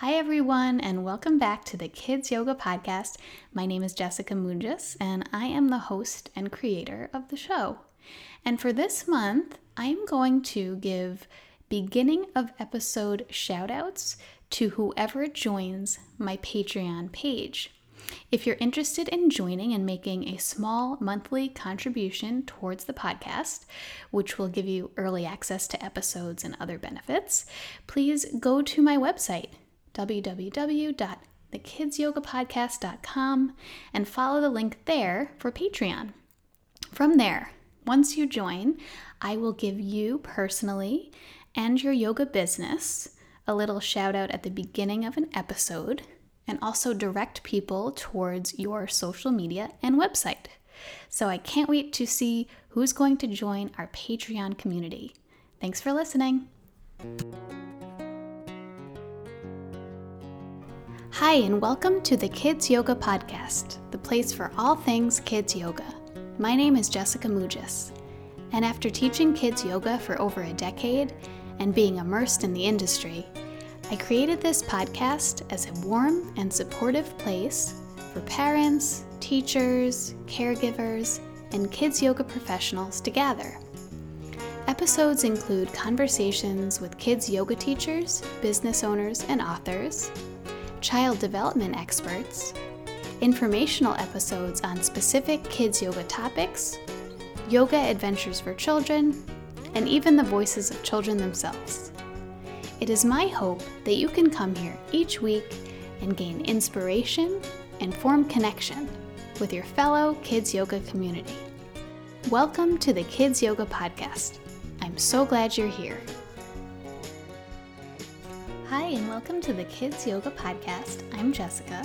Hi, everyone, and welcome back to the Kids Yoga Podcast. My name is Jessica Mujas, and I am the host and creator of the show. And for this month, I am going to give beginning of episode shout outs to whoever joins my Patreon page. If you're interested in joining and making a small monthly contribution towards the podcast, which will give you early access to episodes and other benefits, please go to my website, www.thekidsyogapodcast.com and follow the link there for Patreon. From there, once you join, I will give you personally and your yoga business a little shout out at the beginning of an episode and also direct people towards your social media and website. So I can't wait to see who's going to join our Patreon community. Thanks for listening. Hi, and welcome to the Kids Yoga Podcast, the place for all things kids yoga. My name is Jessica Mujas, and after teaching kids yoga for over a decade and being immersed in the industry, I created this podcast as a warm and supportive place for parents, teachers, caregivers, and kids yoga professionals to gather. Episodes include conversations with kids yoga teachers, business owners, and authors child development experts, informational episodes on specific kids yoga topics, yoga adventures for children, and even the voices of children themselves. It is my hope that you can come here each week and gain inspiration and form connection with your fellow kids yoga community. Welcome to the Kids Yoga Podcast. I'm so glad you're here. Hi, and welcome to the Kids Yoga Podcast. I'm Jessica,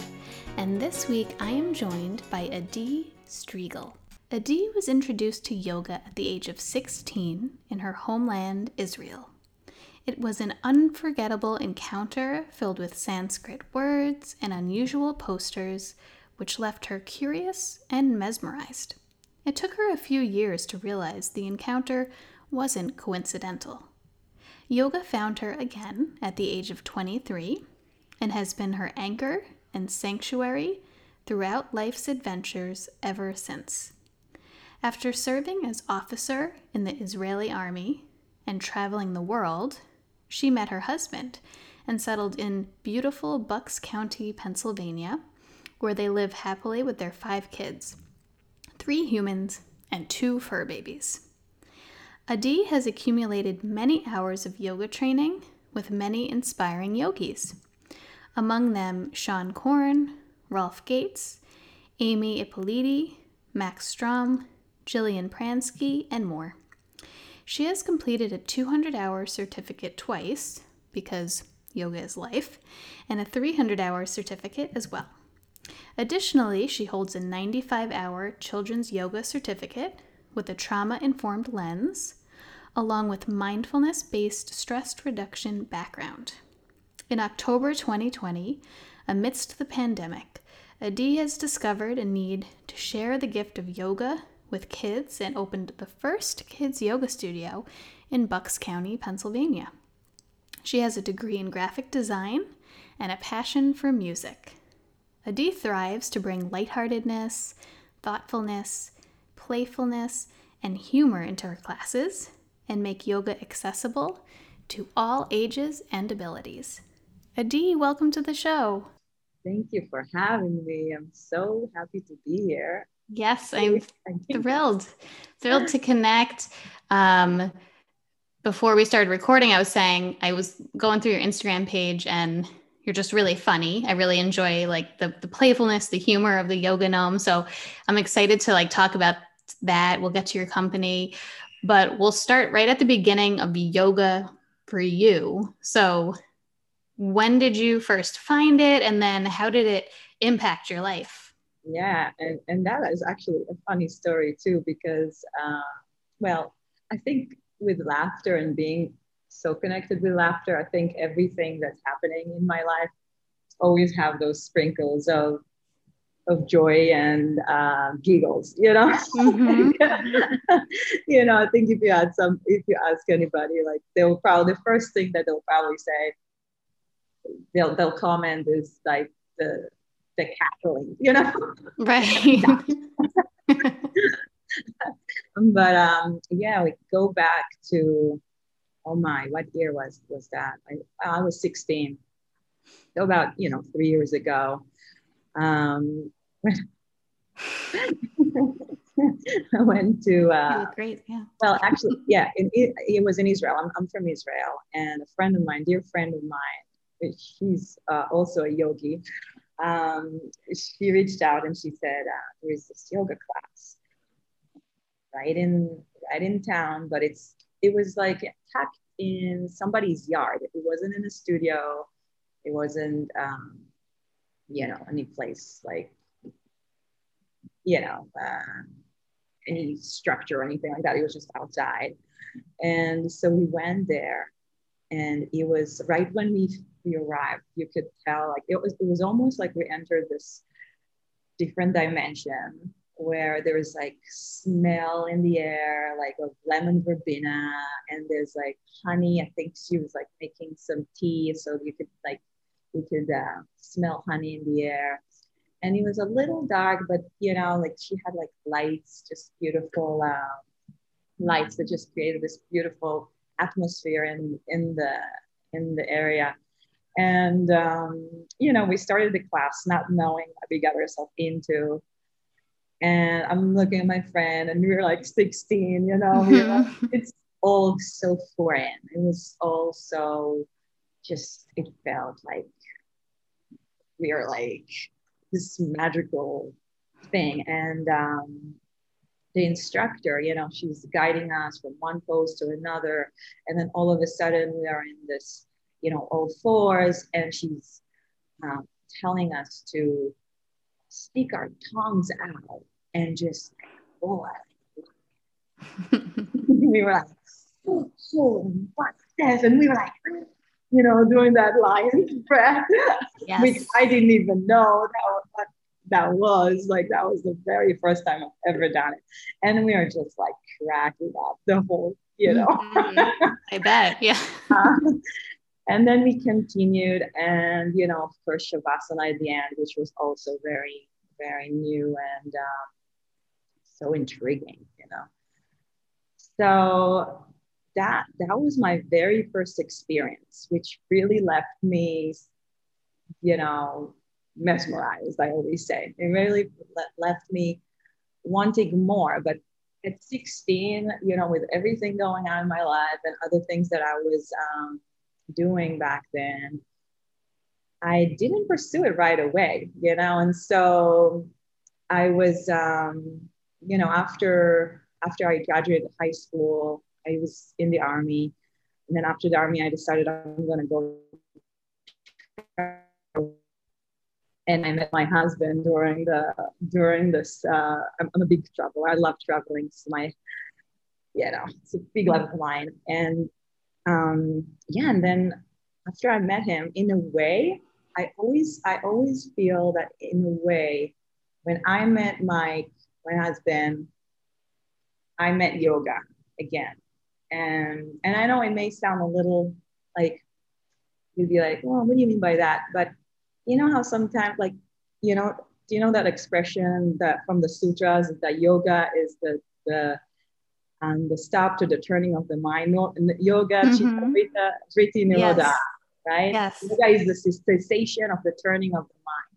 and this week I am joined by Adi Strigl. Adi was introduced to yoga at the age of 16 in her homeland, Israel. It was an unforgettable encounter filled with Sanskrit words and unusual posters, which left her curious and mesmerized. It took her a few years to realize the encounter wasn't coincidental. Yoga found her again at the age of 23 and has been her anchor and sanctuary throughout life's adventures ever since. After serving as officer in the Israeli army and traveling the world, she met her husband and settled in beautiful Bucks County, Pennsylvania, where they live happily with their five kids three humans and two fur babies. Adi has accumulated many hours of yoga training with many inspiring yogis, among them Seane Corn, Rolf Gates, Amy Ippoliti, Max Strom, Jillian Pransky, and more. She has completed a 200 hour certificate twice, because yoga is life, and a 300 hour certificate as well. Additionally, she holds a 95 hour children's yoga certificate with a trauma informed lens, along with mindfulness based stress reduction background. In October 2020, amidst the pandemic, Adi has discovered a need to share the gift of yoga with kids and opened the first kids yoga studio in Bucks County, Pennsylvania. She has a degree in graphic design and a passion for music. Adi thrives to bring lightheartedness, thoughtfulness, playfulness, and humor into her classes and make yoga accessible to all ages and abilities. Adi, welcome to the show. Thank you for having me. I'm so happy to be here. Yes, I'm thrilled, thrilled to connect. Um, before we started recording, I was saying I was going through your Instagram page and you're just really funny. I really enjoy like the the playfulness, the humor of the yoga gnome. So I'm excited to like talk about that. We'll get to your company, but we'll start right at the beginning of yoga for you. So when did you first find it and then how did it impact your life? Yeah, and, and that is actually a funny story too, because, uh, well, I think with laughter and being so connected with laughter, I think everything that's happening in my life always have those sprinkles of of joy and uh, giggles you know mm-hmm. you know i think if you ask some if you ask anybody like they'll probably the first thing that they'll probably say they'll they'll comment is like the the cackling, you know. Right. but um yeah, we go back to oh my, what year was was that? I, I was 16. So about you know three years ago. Um, I went to. Uh, great, yeah. Well, actually, yeah, it, it, it, was in Israel. I'm, I'm from Israel, and a friend of mine, dear friend of mine, she's uh, also a yogi. Um, she reached out and she said, uh, "There is this yoga class right in right in town, but it's it was like tucked in somebody's yard. It wasn't in a studio. It wasn't, um, you know, any place like, you know." Uh, any structure or anything like that. It was just outside. And so we went there and it was right when we, we arrived, you could tell like it was, it was almost like we entered this different dimension where there was like smell in the air, like of lemon verbena, and there's like honey. I think she was like making some tea, so you could like you could uh, smell honey in the air and it was a little dark, but you know, like she had like lights, just beautiful uh, lights that just created this beautiful atmosphere in in the in the area. And um, you know, we started the class not knowing what we got ourselves into. And I'm looking at my friend, and we were like 16, you know, mm-hmm. it's all so foreign. It was all so just, it felt like we are like this magical thing. And um, the instructor, you know, she's guiding us from one pose to another. And then all of a sudden we are in this, you know, all fours and she's um, telling us to speak our tongues out and just, oh, we were like, oh, oh, what's this? And we were like, you know, doing that lion breath, yes. which I didn't even know that was, that was. Like that was the very first time I've ever done it, and we are just like cracking up the whole, you know. Mm-hmm. I bet, yeah. uh, and then we continued, and you know, of course, shavasana at the end, which was also very, very new and um, so intriguing, you know. So that that was my very first experience, which really left me, you know, mesmerized. I always say it really left me wanting more. But at 16, you know, with everything going on in my life and other things that I was um, doing back then, I didn't pursue it right away, you know, and so I was, um, you know, after after I graduated high school, I was in the army. And then after the army, I decided I'm going to go. And I met my husband during the during this. Uh, I'm, I'm a big traveler. I love traveling. It's my, you know, it's a big love of mine. And um, yeah, and then after I met him, in a way, I always I always feel that in a way, when I met Mike, my husband, I met yoga again and and I know it may sound a little like you'd be like, well, what do you mean by that? But you know how sometimes like you know do you know that expression that from the sutras that yoga is the the um, the stop to the turning of the mind. No, yoga, mm-hmm. chitta, vritti, nirodha, yes. right? Yes. Yoga is the cessation of the turning of the mind.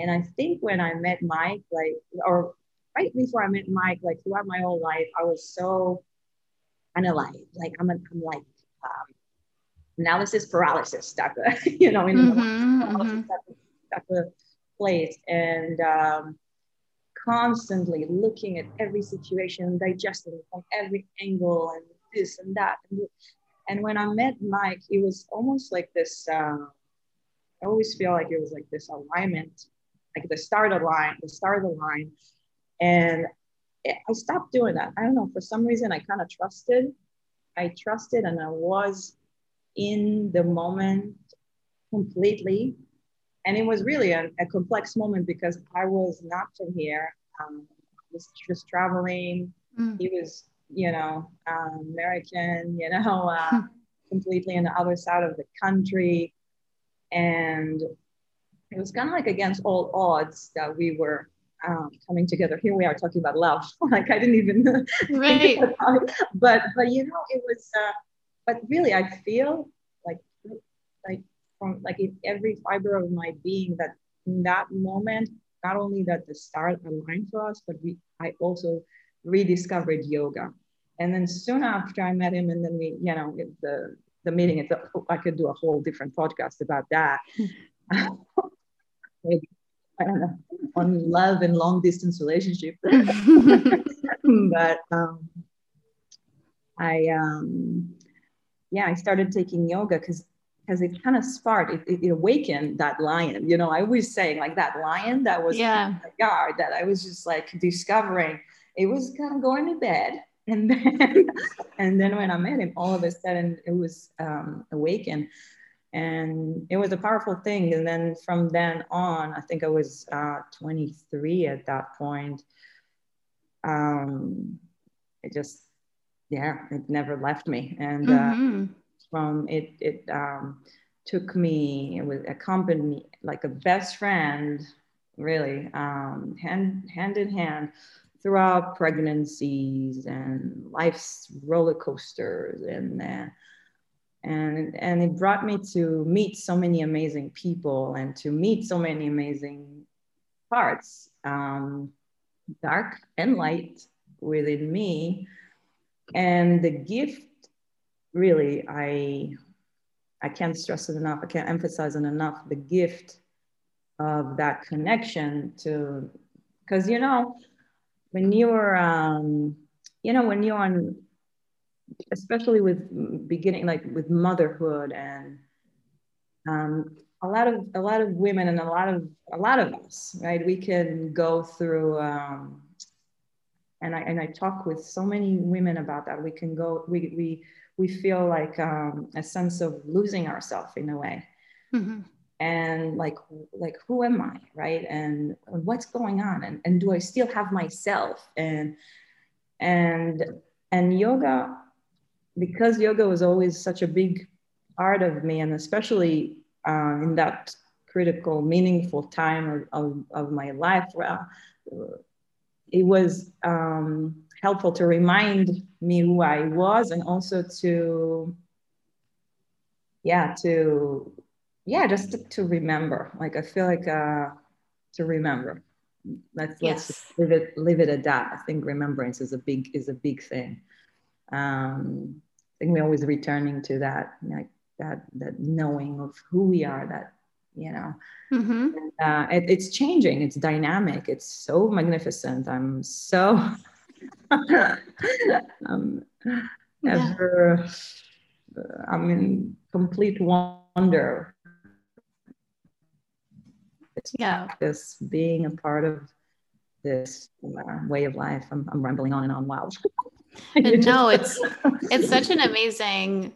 And I think when I met Mike, like, or right before I met Mike, like throughout my whole life, I was so analyze. Like I'm, a, I'm like um, analysis paralysis of, you know, in mm-hmm, mm-hmm. place, and um, constantly looking at every situation, digesting it from every angle, and this and that. And, and when I met Mike, it was almost like this. Uh, I always feel like it was like this alignment, like the start of the line, the start of the line, and I stopped doing that. I don't know. For some reason, I kind of trusted. I trusted and I was in the moment completely. And it was really a, a complex moment because I was not from here. Um, was just traveling. Mm. He was, you know, um, American, you know, uh, completely on the other side of the country. and it was kind of like against all odds that we were um, coming together. Here we are talking about love. like I didn't even right. but but you know it was. Uh, but really, I feel like like from like in every fiber of my being that in that moment, not only that the stars aligned for us, but we I also rediscovered yoga. And then soon after I met him, and then we, you know, the the meeting. It's a, I could do a whole different podcast about that. Maybe I don't know on love and long distance relationship. but um, I um, yeah, I started taking yoga because because it kind of sparked it, it, awakened that lion you know i was saying like that lion that was yeah. guard that i was just like discovering it was kind of going to bed. And then and then when i met him all of a sudden it was um, awakened and it was a powerful thing and then from then on i think i was uh, 23 at that point um, it just yeah it never left me and uh, mm-hmm. from it it um, took me it was accompanied me like a best friend really um, hand hand in hand throughout pregnancies and life's roller coasters and uh, and and it brought me to meet so many amazing people and to meet so many amazing parts um, dark and light within me. And the gift really i i can't stress it enough i can't emphasize it enough the gift of that connection to because you know when you're um, you know when you're on especially with beginning like with motherhood and um, a lot of a lot of women and a lot of a lot of us right? We can go through um, and I and I talk with so many women about that. We can go we we we feel like um, a sense of losing ourselves in a way. Mm-hmm. And like like who am i right? And, what's going on? And, and do i still have myself? And and and yoga because yoga was always such a big part of me and especially uh, in that critical meaningful time of, of, of my life well, it was um, helpful to remind me who i was and also to yeah to yeah, just to, to, remember. Like I feel like uh, to remember. Let's yes. let's leave it leave it at that. I think remembrance is a big is a big thing. Um, I think we're always returning to that, like that that knowing of who we are. That you know, mm-hmm. and, uh, it, it's changing. It's dynamic. It's so magnificent. I'm so. um, yeah. ever, I'm in complete wonder yeah. this being a part of this uh, way of life. I'm, I'm rambling on and on. Wow. no, it's it's such an amazing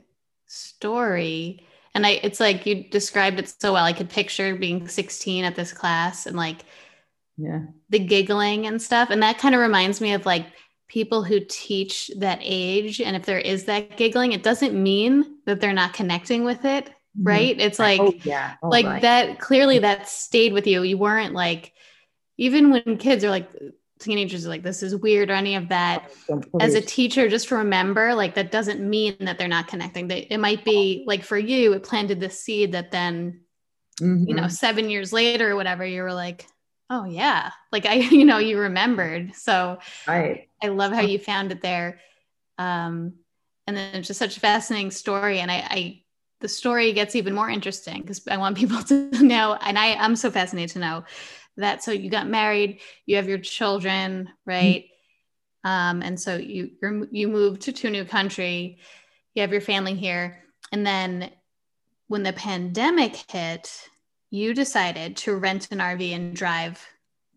story. And I it's like you described it so well. I could picture being 16 at this class and like yeah, the giggling and stuff. And that kind of reminds me of like people who teach that age. And if there is that giggling, it doesn't mean that they're not connecting with it. Mm-hmm. right it's like oh, yeah oh, like right. that clearly that stayed with you you weren't like even when kids are like teenagers are like this is weird or any of that. As a teacher just remember like that doesn't mean that they're not connecting. They, it might be like for you it planted the seed that then mm-hmm. you know seven years later or whatever you were like oh yeah. Like i you know you remembered. So right. I love how you found it there. Um and then it's just such a fascinating story and i i the story gets even more interesting because I want people to know, and I, I'm so fascinated to know that. So you got married, you have your children, right? Mm-hmm. Um, and so you you you moved to, to a new country, you have your family here, and then when the pandemic hit, you decided to rent an RV and drive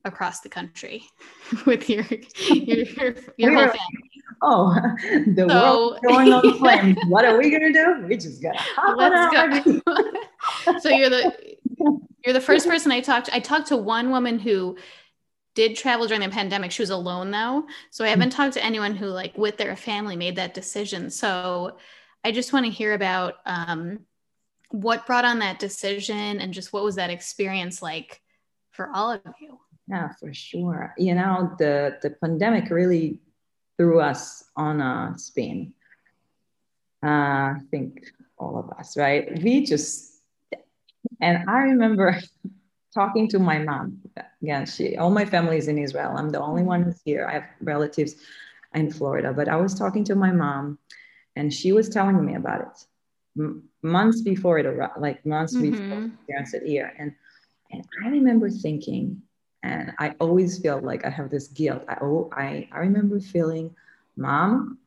across the country with your your, your, your whole family. Oh, the so, world going on flames. what are we gonna do? We just gotta hop Let's go. so you're the you're the first person I talked to. I talked to one woman who did travel during the pandemic. She was alone though. So I haven't talked to anyone who like with their family made that decision. So I just want to hear about um what brought on that decision and just what was that experience like for all of you? Yeah, for sure. You know, the the pandemic really threw us on a spin. Uh, I think all of us, right? We just, and I remember talking to my mom. Again, she, all my family is in Israel. I'm the only one who's here. I have relatives in Florida, but I was talking to my mom, and she was telling me about it M- months before it arrived, like months mm-hmm. before parents it here. And and I remember thinking, and I always feel like I have this guilt. I oh, I, I remember feeling, Mom,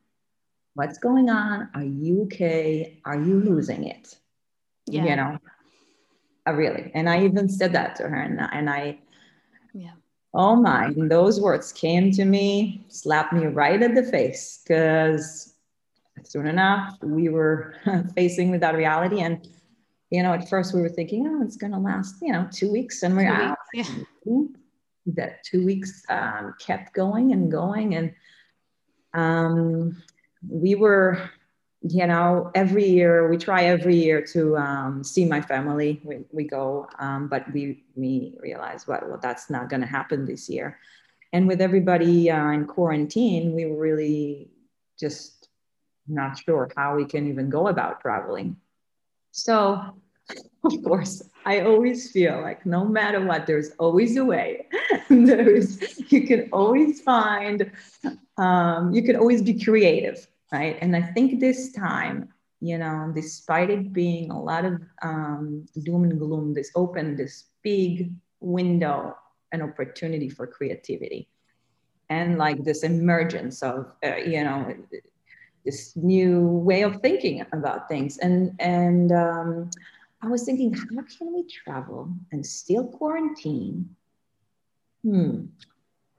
what's going on? Are you okay? Are you losing it? Yeah. You know, I really. And I even said that to her, and, and I, yeah. Oh my, and those words came to me, slapped me right at the face because soon enough we were facing with that reality. And, you know, at first we were thinking, oh, it's going to last, you know, two weeks and we're two out. Weeks, yeah. That two weeks um, kept going and going. And um, we were you know every year we try every year to um, see my family. We, we go um, but we we realize well, well that's not going to happen this year. And with everybody uh, in quarantine we were really just not sure how we can even go about traveling. So of course i always feel like no matter what there's always a way. There's you can always find um, you can always be creative right? And I think this time, you know, despite it being a lot of um, doom and gloom, this opened this big window an opportunity for creativity and like this emergence of, uh, you know, this new way of thinking about things. And, and um, I was thinking, how can we travel and still quarantine? Hmm.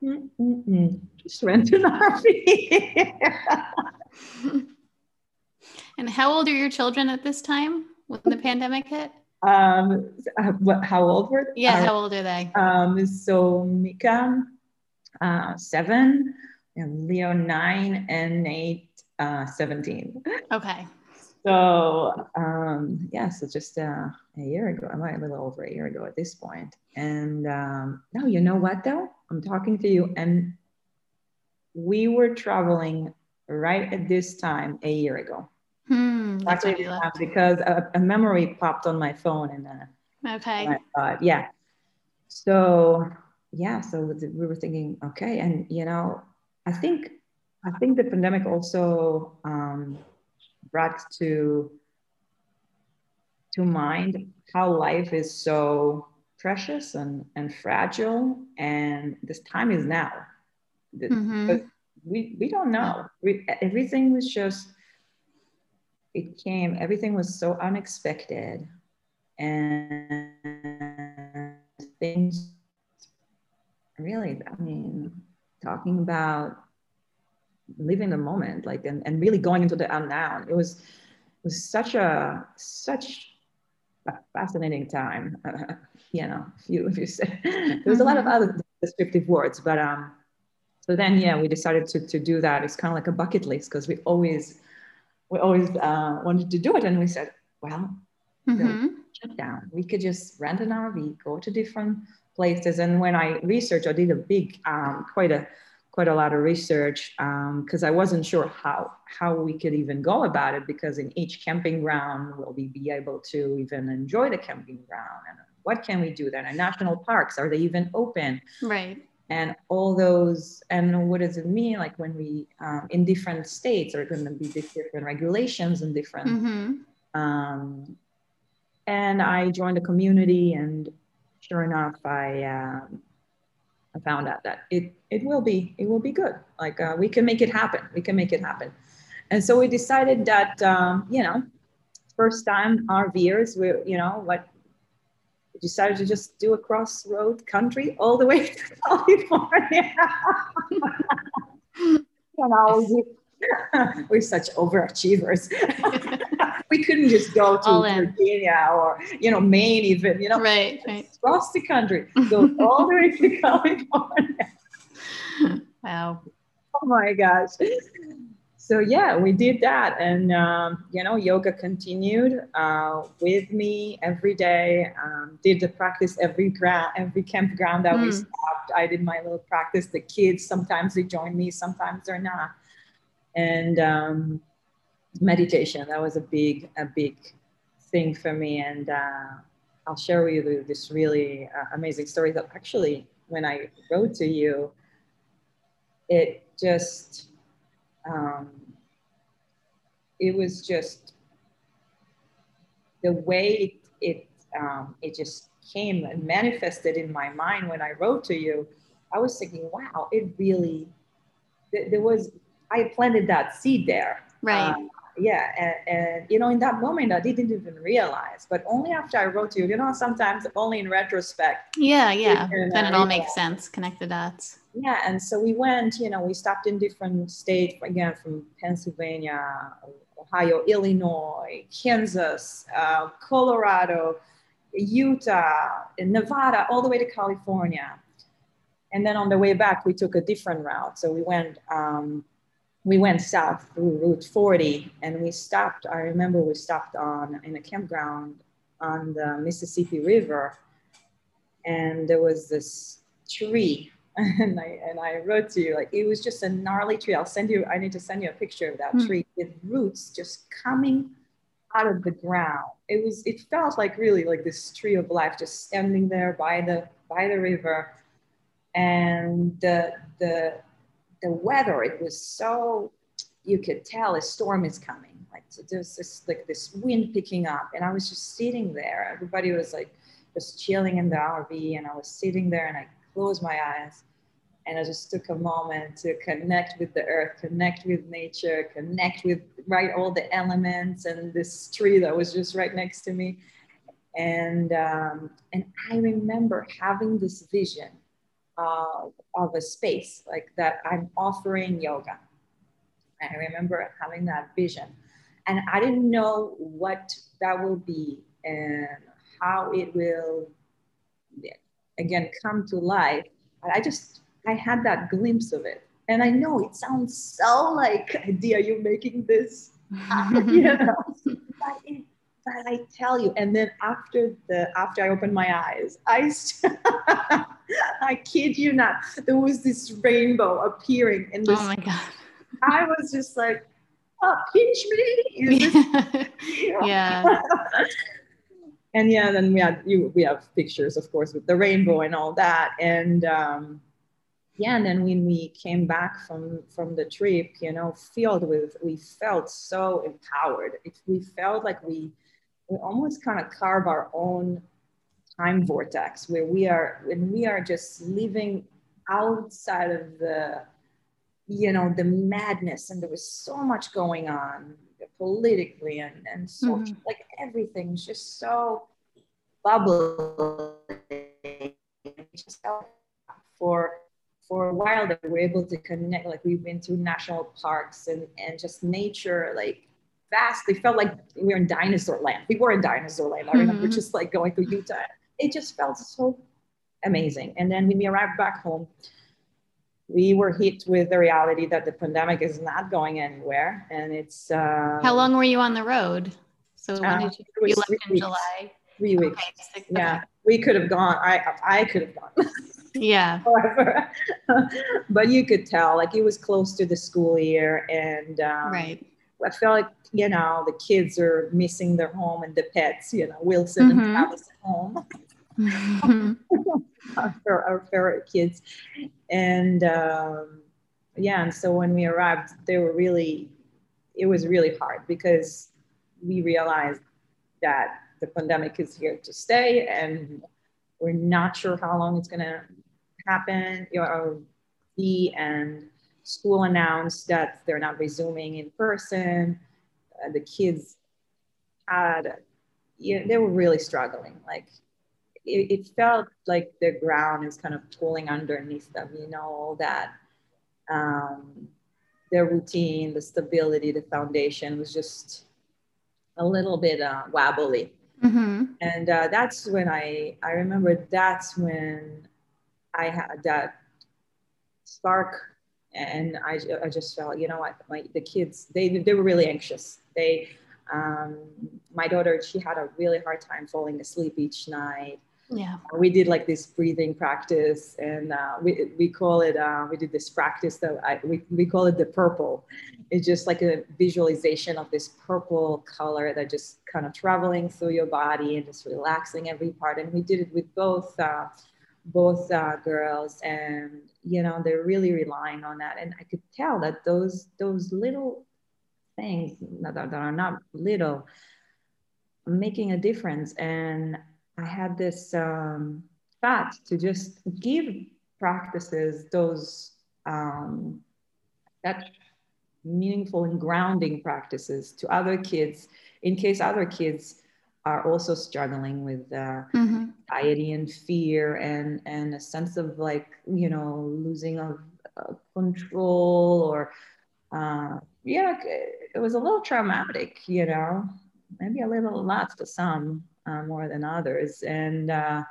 Mm-mm-mm. Just rent an RV. and how old are your children at this time when the pandemic hit? Um, what, how old were they? Yeah, uh, how old are they? Um, so Mika, uh, seven, and Leo, nine, and Nate, uh, 17. Okay. So, um, yeah, so just uh, a year ago, I might a little over a year ago at this point. And um, no, you know what though? I'm talking to you, and we were traveling right at this time a year ago. Hmm, because a, a, memory popped on my phone and uh, okay, yeah. So yeah, so we were thinking, okay, and you know, I think I think the pandemic also um, brought to to mind how life is so precious and, and fragile and this time is now mm-hmm we we don't know. We, everything was just it came. Everything was so unexpected, and things really. I mean, talking about living the moment, like and, and really going into the unknown. It was it was such a such a fascinating time. Uh, you know, if you if you say there was a lot of other descriptive words, but um so then yeah we decided to, to do that. It's kind of like a bucket list because we always we always uh, wanted to do it. And we said well mm-hmm. shut down. We could just rent an rv go to different places. And when i researched i did a big um, quite a quite a lot of research because um, i wasn't sure how how we could even go about it because in each camping ground will we be able to even enjoy the camping ground? And what can we do then? In national parks are they even open? Right and all those and what does it mean? Like when we um, in different states are going to be different regulations and different mm-hmm. um, and i joined the community and sure enough i um, i found out that it it will be it will be good. Like uh, we can make it happen. We can make it happen. And so we decided that um, you know first time RVers we you know what decided to just do a crossroad country all the way to California. you know, we're such overachievers. we couldn't just go to Virginia or you know Maine even you know right, right. across the country go all the way to California. Wow. Oh my gosh. So yeah, we did that, and um, you know, yoga continued uh, with me every day. Um, did the practice every ground, every campground that mm. we hmm. stopped. I did my little practice. The kids sometimes they join me, sometimes they're not. And um, meditation that was a big, a big thing for me. And uh, I'll share with you this really uh, amazing story that actually, when I wrote to you, it just um, it was just the way it it, um, it just came and manifested in my mind when I wrote to you. I was thinking, wow, it really there was I planted that seed there. Right. Um, yeah and, and, you know in that moment i didn't even realize but only after i wrote to you you know sometimes only in retrospect yeah yeah then it all makes sense connect the dots yeah and so we went you know we stopped in different states again from pennsylvania ohio illinois kansas uh, colorado utah nevada all the way to california. And then on the way back we took a different route. So we went um, we went south through route 40 and we stopped i remember we stopped on in a campground on the mississippi river and there was this tree and I and I wrote to you like it was just a gnarly tree. I'll send you. I need to send you a picture of that mm. tree with roots just coming out of the ground. It was. It felt like really like this tree of life just standing there by the by the river, and the the the weather. It was so you could tell a storm is coming. Like so there's this like this wind picking up, and I was just sitting there. Everybody was like just chilling in the RV, and I was sitting there and I close my eyes and I just took a moment to connect with the earth, connect with nature, connect with right all the elements and this tree that was just right next to me. And um, and I remember having this vision of a space like that I'm offering yoga. I remember having that vision. And I didn't know what that will be and how it will again come to life. I just I had that glimpse of it. And I know it sounds so like, idea you're making this, you know, but, it, but I tell you, and then after the after I opened my eyes, I I kid you not, there was this rainbow appearing in this. Oh my god! I was just like, oh, pinch me. yeah and yeah, then we had you we have pictures, of course, with the rainbow and all that. And um, yeah, and then when we came back from from the trip, you know, filled with we felt so empowered. It, we felt like we we almost kind of carve our own time vortex where we are when we are just living outside of the you know the madness and there was so much going on politically and, and social, mm-hmm. like everything's just so bubbly. Just For for a while that we were able to connect, like we've been to national parks and, and just nature, like vast. They felt like we were in dinosaur land. We were in dinosaur land. I remember mm-hmm. just like going through Utah. It just felt so amazing. And then when we arrived back home, we were hit with the reality that the pandemic is not going anywhere, and it's. Uh, How long were you on the road? So when uh, did you, you left in weeks. July? Three weeks. Okay, yeah, okay. we could have gone. I I could have gone. yeah. However, but you could tell like it was close to the school year, and um, right. I felt like you know the kids are missing their home and the pets. You know, Wilson mm-hmm. and Travis at home. our, our favorite kids. And um, yeah, and so when we arrived, they were really, it was really hard because we realized that the pandemic is here to stay and we're not sure how long it's going to happen or be. And school announced that they're not resuming in person. Uh, the kids had, you know, they were really struggling. Like it, it, felt like the ground is kind of pulling underneath them, you know, all that. Um, their routine, the stability, the foundation was just a little bit uh, wobbly. Mm-hmm. And uh, that's when I, I remember that's when I had that spark and I, I just felt, you know what, my, the kids, they, they were really anxious. They, um, my daughter, she had a really hard time falling asleep each night. Yeah. We did like this breathing practice and uh, we, we call it, uh, we did this practice that I, we, we call it the purple. It's just like a visualization of this purple color that just kind of traveling through your body and just relaxing every part. And we did it with both, uh, both uh, girls and, you know, they're really relying on that. And I could tell that those, those little things that are not little making a difference. And I had this um, thought to just give practices those um, that meaningful and grounding practices to other kids in case other kids are also struggling with uh, mm-hmm. anxiety and fear and and a sense of like you know losing of uh, control or uh, yeah it was a little traumatic you know maybe a little lots to some uh, more than others. And uh,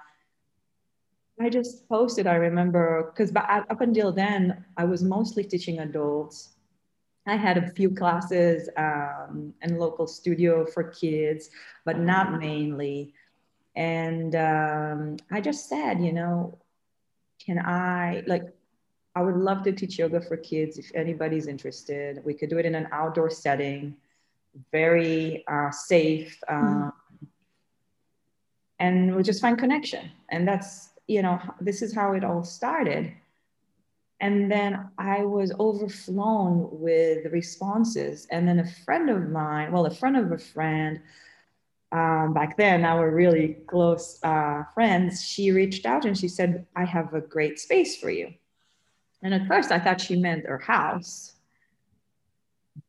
I just posted, I remember, because up until then, I was mostly teaching adults. I had a few classes um, and local studio for kids, but not mainly. And um, I just said, you know, can I, like, I would love to teach yoga for kids if anybody's interested. We could do it in an outdoor setting, very uh, safe. mm and we just find connection. And that's you know this is how it all started. And then i was overflown with responses. And then a friend of mine well a friend of a friend um, back then now we're really close uh, friends she reached out and she said i have a great space for you. And at first i thought she meant her house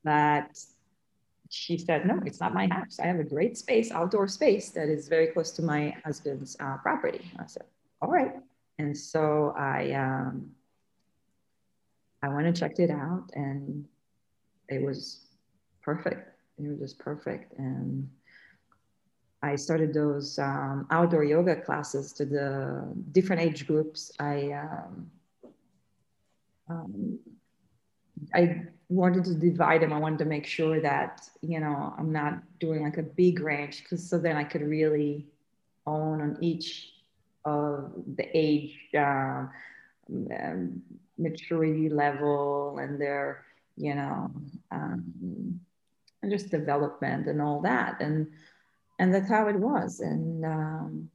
but she said, no, it's not my house. I have a great space, outdoor space that is very close to my husband's uh, property. I said, all right. And so I, um, I went and checked it out and it was perfect. It was just perfect. And I started those um, outdoor yoga classes to the different age groups. I, um, um I wanted to divide them. I wanted to make sure that, you know, I'm not doing like a big range because so then I could really own on each of the age uh, um, maturity level and their, you know, um, and just development and all that. And, and that's how it was. And, um,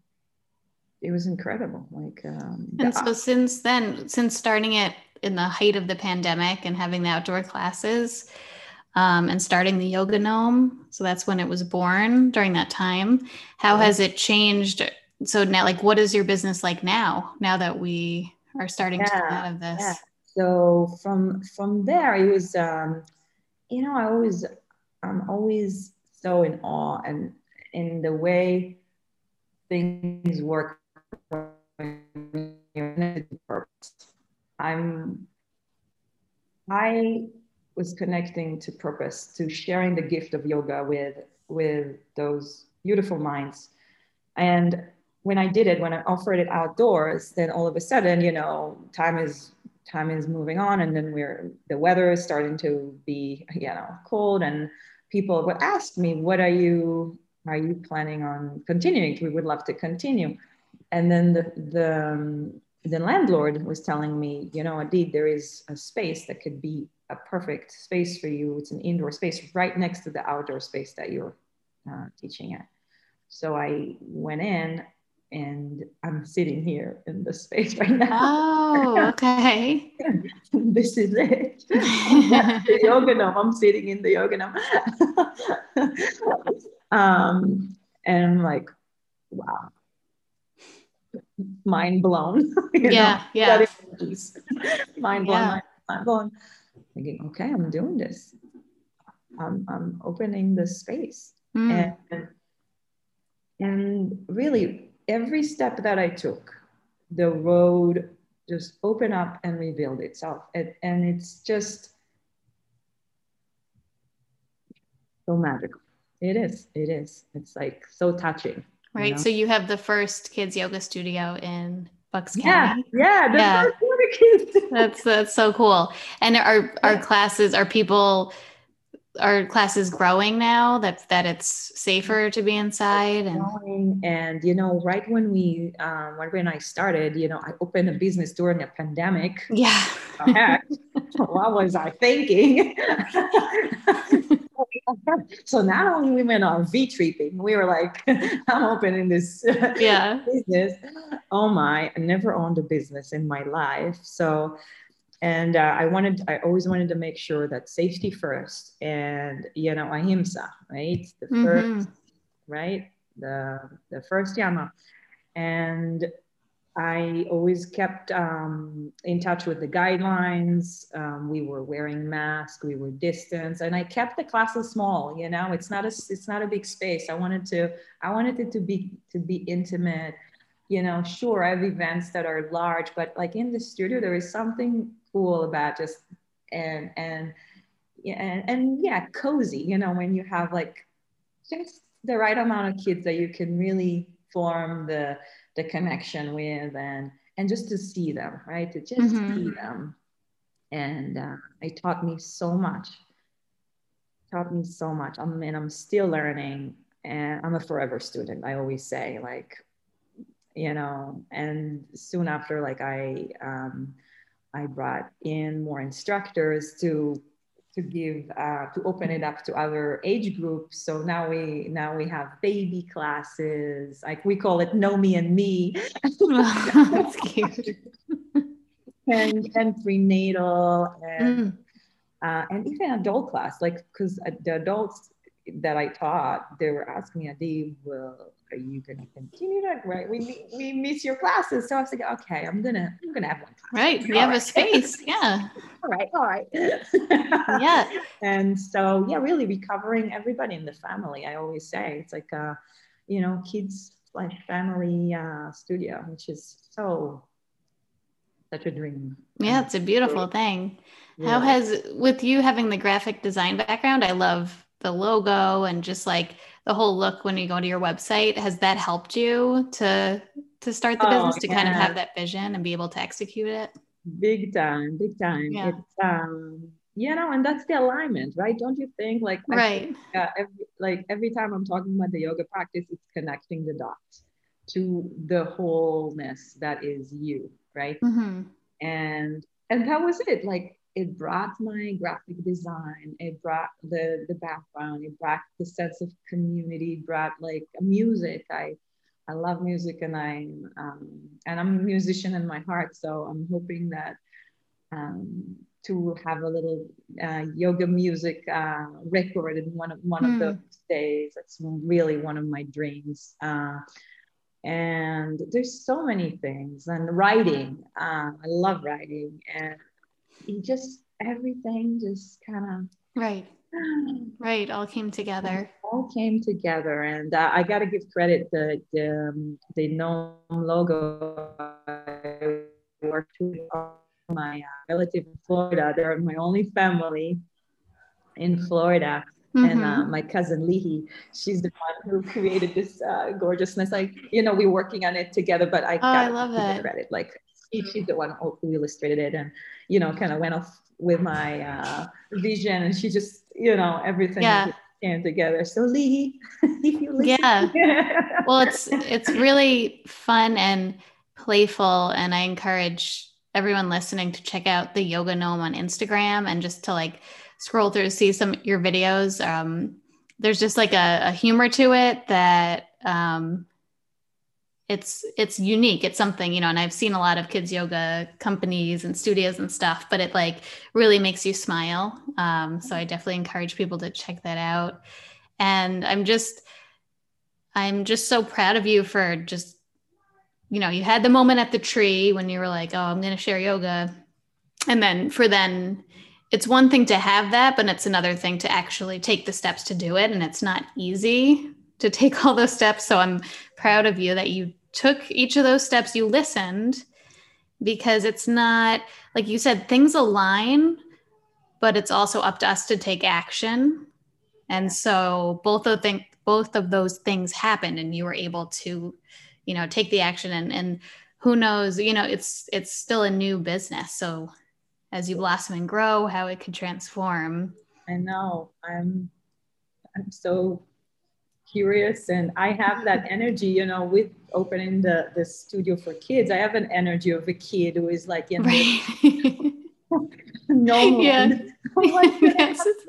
it was incredible. Like, um, and so since then, since starting it in the height of the pandemic and having the outdoor classes um, and starting the yoga gnome. So that's when it was born during that time. How has it changed? So now like what is your business like now now that we are starting yeah, to come out of this? yeah. so from from there it was um you know i always i'm always so in awe and in the way things work I'm I was connecting to purpose, to sharing the gift of yoga with with those beautiful minds. And when I did it, when I offered it outdoors, then all of a sudden, you know, time is time is moving on, and then we're the weather is starting to be, you know, cold, and people would ask me, "What are you? Are you planning on continuing? We would love to continue." And then the the um, the landlord was telling me, you know, indeed, there is a space that could be a perfect space for you. It's an indoor space right next to the outdoor space that you're uh, teaching at. So I went in and I'm sitting here in the space right now. Oh, okay. this is it. the yoga gnome. I'm sitting in the yoga gnome. um, and I'm like, wow, mind blown. yeah, know? yeah. mind blown, yeah. mind blown. Thinking, okay, I'm doing this. I'm, I'm opening the space. Mm. And, and really, every step that I took, the road just opened up and revealed itself. And, and it's just so magical. It is. It is. It's like so touching. Right. You know? So you have the first kids yoga studio in Bucks County. Yeah. Yeah. The yeah. first yoga kids. That's that's so cool. And are our classes are people are classes growing now that that it's safer to be inside and and you know right when we um when I started you know I opened a business during a pandemic yeah what was I thinking so not only we went on V tripping, we were like, I'm opening this yeah. business. Oh my, I never owned a business in my life. So, and uh, I wanted, I always wanted to make sure that safety first and, you know, ahimsa, right? The 1st mm-hmm. right? The, the first yama. And I always kept um, in touch with the guidelines. Um, we were wearing masks, we were distance, and I kept the classes small. You know, it's not a it's not a big space. I wanted to I wanted it to be to be intimate. You know, sure, I have events that are large, but like in the studio, there is something cool about just and and yeah and, and yeah, cozy. You know, when you have like just the right amount of kids that you can really form the the connection with and and just to see them right? To just mm-hmm. see them. And uh, it taught me so much. Taught me so much. I'm and i'm still learning and i'm a forever student i always say like you know and soon after like i um, i brought in more instructors to to give uh, to open it up to other age groups. So now we now we have baby classes. Like we call it know me and me. That's cute and and prenatal and mm. uh, and even adult class. Like because the adults that i taught they were asking me Adi, well are you going to continue to Right. We, we miss your classes. So I was like, okay, I'm going to, I'm to have one class. Right. We have right. a space. Yeah. all right. All right. yeah. And so, yeah, really recovering everybody in the family. I always say it's like, uh, you know, kids like family uh, studio, which is so such a dream. Yeah. It's a beautiful thing. How has, with you having the graphic design background, I love the logo and just like the whole look when you go to your website has that helped you to to start the oh, business to yeah. kind of have that vision and be able to execute it big time big time yeah. it's um you know and that's the alignment right don't you think like right think, uh, every, like every time i'm talking about the yoga practice it's connecting the dots to the wholeness that is you right mm-hmm. and and that was it like it brought my graphic design it brought the the background it brought the sense of community it brought like music i i love music and i'm um, and i'm a musician in my heart so i'm hoping that um, to have a little uh, yoga music uh, record in one of one mm. of hmm. those days that's really one of my dreams uh, and there's so many things and writing uh, i love writing and you just everything just kind of right right all came together all came together and uh, i got to give credit to the, um, the gnome logo I worked with my uh, relative in florida they're my only family in florida Mm-hmm. and uh, my cousin Lihi, she's the one who created this uh, gorgeousness. Like, you know, we're working on it together, but I, oh, I love that. credit. Like, she's the one who illustrated it and you know kind of went off with my uh, vision and she just you know everything yeah. came together. So lee yeah. Well it's it's really fun and playful and i encourage everyone listening to check out the yoga gnome on instagram and just to like scroll through see some your videos. Um, there's just like a, a humor to it that um, it's it's unique. It's something you know and i've seen a lot of kids yoga companies and studios and stuff but it like really makes you smile. Um, so i definitely encourage people to check that out. And i'm just i'm just so proud of you for just you know you had the moment at the tree when you were like oh i'm going to share yoga. And then for then it's one thing to have that but it's another thing to actually take the steps to do it and it's not easy to take all those steps so i'm proud of you that you took each of those steps, you listened because it's not, like you said, things align, but it's also up to us to take action. And so both of think both of those things happened and you were able to, you know, take the action and, and who knows, you know, it's it's still a new business. So as you blossom and grow, how it could transform. I know. I'm I'm so curious and I have that energy, you know, with opening the the studio for kids. I have an energy of a kid who is like, you know, right. no yeah. yes, it's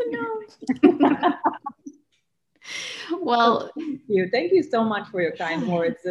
well, thank you. Thank you so much for your kind words.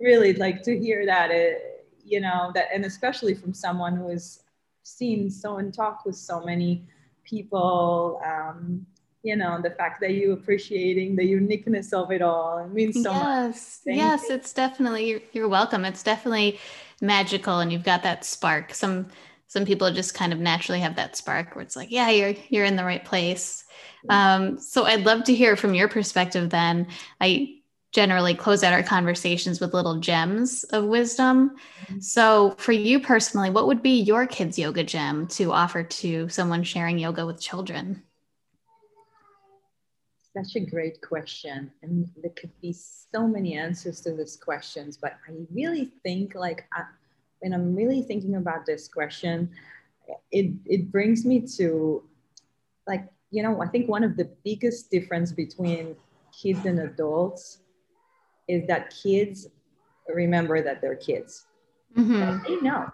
really like to hear that it, you know, that and especially from someone who has seen so and talked with so many people um, you know the fact that you appreciating the uniqueness of it all. It means so yes much. yes you. it's definitely you're, you're welcome. It's definitely magical and you've got that spark. Some some people just kind of naturally have that spark where it's like yeah you're you're in the right place. Um, so i'd love to hear from your perspective then. I generally close out our conversations with little gems of wisdom. Mm-hmm. so for you personally what would be your kids yoga gem to offer to someone sharing yoga with children such a great question and there could be so many answers to these questions but i really think like I, when i'm really thinking about this question it, it brings me to like you know i think one of the biggest difference between kids and adults is that kids remember that they're kids. Mm-hmm. they know.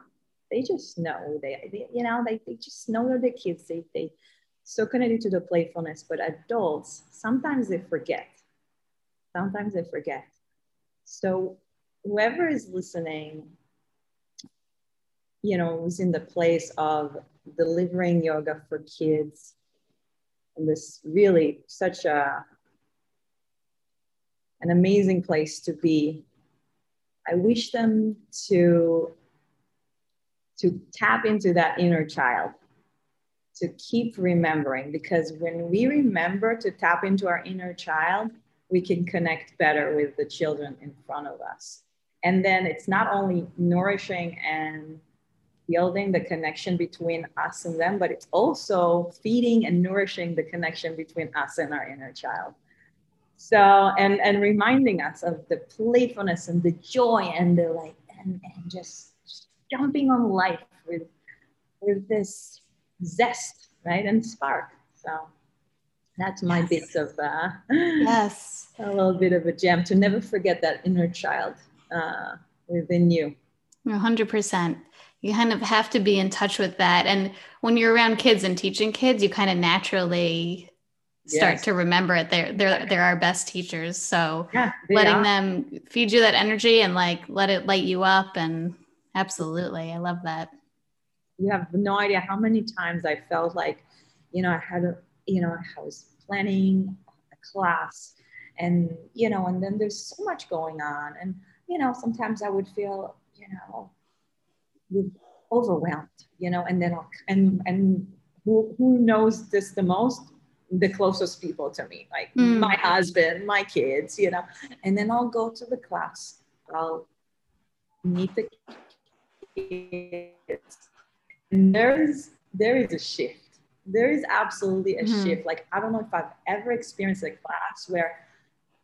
They just know. They, they you know they, they just know that they're kids. They, they so connected to the playfulness, but adults, sometimes they forget. Sometimes they forget. So whoever is listening, you know, is in the place of delivering yoga for kids and this really such a an amazing place to be. I wish them to to tap into that inner child to keep remembering because when we remember to tap into our inner child, we can connect better with the children in front of us. And then it's not only nourishing and building the connection between us and them, but it's also feeding and nourishing the connection between us and our inner child. So, and, and reminding us of the playfulness and the joy and the like, and, and just, just jumping on life with, with this zest, right, and spark. So that's my yes. bits of uh, yes, a little bit of a gem to never forget that inner child uh, within you. hundred percent. You kind of have to be in touch with that, and when you're around kids and teaching kids, you kind of naturally start yes. to remember it. They're they're they're our best teachers. So yeah, letting are. them feed you that energy and like let it light you up and absolutely, I love that you have no idea how many times I felt like, you know, I had a, you know, I was planning a class and, you know, and then there's so much going on. And, you know, sometimes I would feel, you know, overwhelmed, you know, and then, I'll, and, and who, who knows this the most? The closest people to me, like mm. my husband, my kids, you know, and then I'll go to the class. I'll meet the kids there is there is a shift. There is absolutely a mm-hmm. shift. Like i don't know if i've ever experienced a class where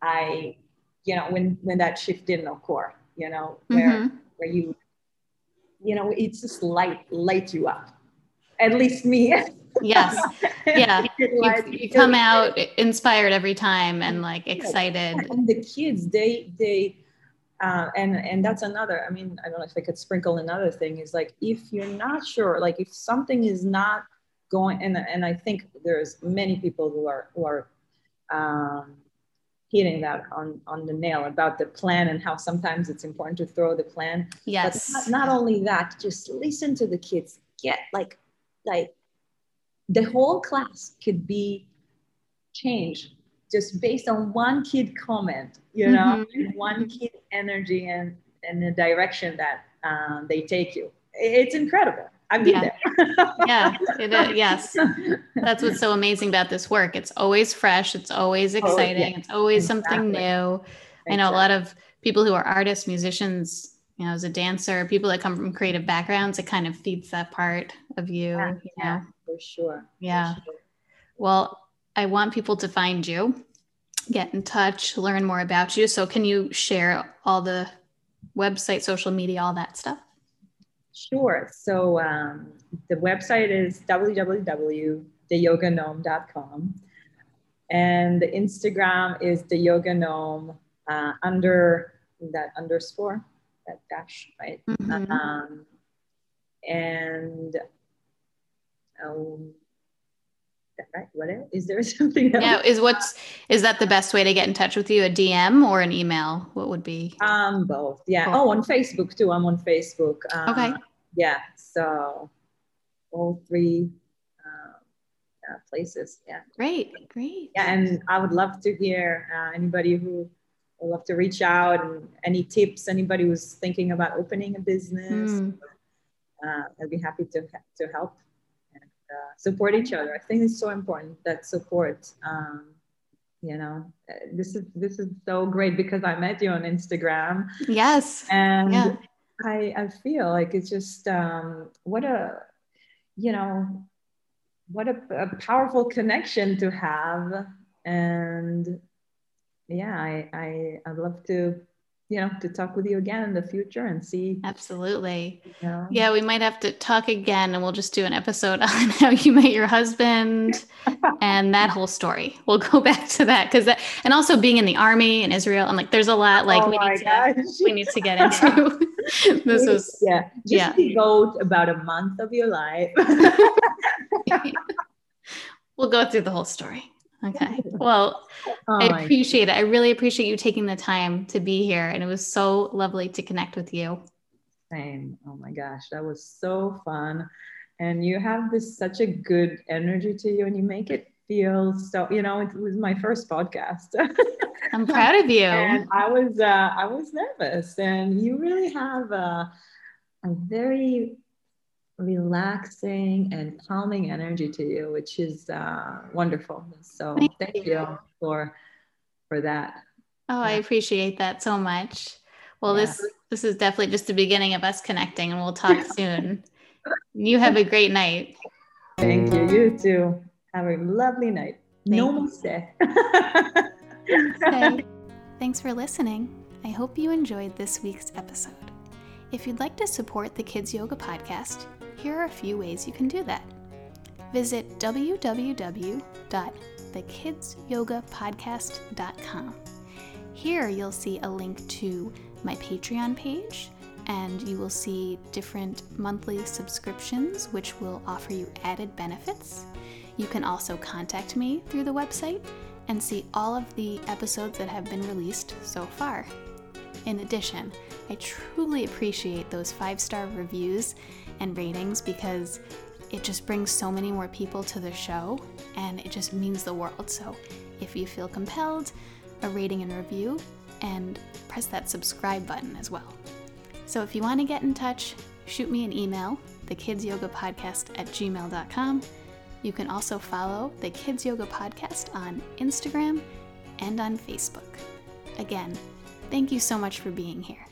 i you know when when that shift didn't occur you know where mm-hmm. where you you know it's just light light you up. At least me. Yes. Yeah. You, you come out inspired every time and like excited. And the kids they they uh, and and that's another i mean i don't know if i could sprinkle another thing is like if you're not sure like if something is not going and and i think there's many people who are who are um, hitting that on on the nail about the plan and how sometimes it's important to throw the plan. Yes. but not, not only that just listen to the kids. Get like like the whole class could be changed just based on one kid comment, you know, mm-hmm. one kid energy and, and the direction that um, they take you. It's incredible. I've been yeah. there. yeah, it, yes. That's what's so amazing about this work. It's always fresh. It's always exciting. Oh, yeah. It's always exactly. something new. Exactly. I know a lot of people who are artists, musicians, you know, as a dancer, people that come from creative backgrounds, it kind of feeds that part of you. Yeah, you know? for sure. Yeah. For sure. Well, I want people to find you, get in touch, learn more about you. So, can you share all the website, social media, all that stuff? Sure. So um, the website is www.theyogagnome.com. And the Instagram is the yoga gnome uh, under that underscore, that dash, right? Mm-hmm. Um, and um, right? What else? Is there something else? Yeah, is what's is that the best way to get in touch with you? A DM or an email? What would be? Um, both. Yeah. Oh, on Facebook too. I'm on Facebook. Uh, okay. Yeah. So all three uh, places. Yeah. Great. Great. Yeah, and I would love to hear uh, anybody who would love to reach out and any tips. Anybody who's thinking about opening a business. Mm. Uh, I'd be happy to to help uh, support each other. I think it's so important that support. Um, you know, this is this is so great because I met you on Instagram. Yes. And yeah. I I feel like it's just um, what a you know what a, a powerful connection to have and yeah I, I i'd love to you know to talk with you again in the future and see. Absolutely. You know. yeah we might have to talk again and we'll just do an episode on how you met your husband and that whole story. We'll go back to that because that and also being in the army in israel and like there's a lot like oh we, need to, we need to get into this was yeah just yeah. devote about a month of your life. We'll go through the whole story Okay. Well, oh I appreciate it. I really appreciate you taking the time to be here. And it was so lovely to connect with you. Same. Oh my gosh. That was so fun. And you have this such a good energy to you and you make it feel so, you know, it was my first podcast. I'm proud of you. and I was, uh, I was nervous and you really have a, a very relaxing and calming energy to you, which is uh, wonderful. So thank, thank you. you for for that. Oh, yeah. I appreciate that so much. Well, yeah. this this is definitely just the beginning of us connecting, and we'll talk soon. you have a great night. Thank you. You too. Have a lovely night. Namaste. okay. Thanks for listening. I hope you enjoyed this week's episode. If you'd like to support the Kids Yoga Podcast, here are a few ways you can do that. Visit www.thekidsyogapodcast.com. Here you'll see a link to my Patreon page, and you will see different monthly subscriptions which will offer you added benefits. You can also contact me through the website and see all of the episodes that have been released so far. In addition, I truly appreciate those five star reviews and ratings because it just brings so many more people to the show and it just means the world. So if you feel compelled, a rating and review, and press that subscribe button as well. So if you want to get in touch, shoot me an email, thekidsyogapodcast at gmail.com. You can also follow the Kids Yoga Podcast on Instagram and on Facebook. Again, thank you so much for being here.